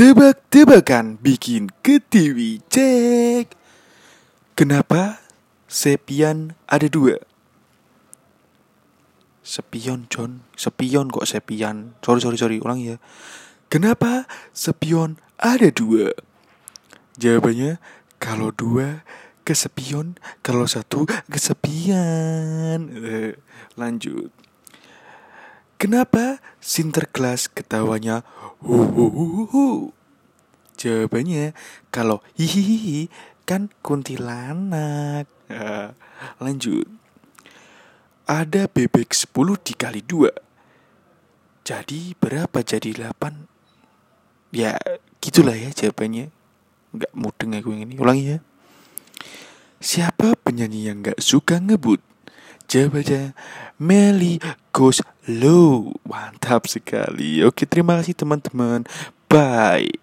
Tebak-tebakan bikin ketiwi cek. Kenapa sepian ada dua? Sepion John. Sepion kok sepian? Sorry sorry sorry ulang ya. Kenapa sepion ada dua? Jawabannya Kalau dua kesepion Kalau satu kesepian Eh, Lanjut Kenapa Sinterklas ketawanya hu hu hu hu? Jawabannya kalau hihihi kan kuntilanak. Lanjut. Ada bebek 10 dikali 2. Jadi berapa jadi 8? Ya, gitulah ya jawabannya. Nggak mudeng aku yang ini. Ulangi ya. Siapa penyanyi yang nggak suka ngebut? Jawabannya Melly Goes Low. Mantap sekali. Oke, terima kasih teman-teman. Bye.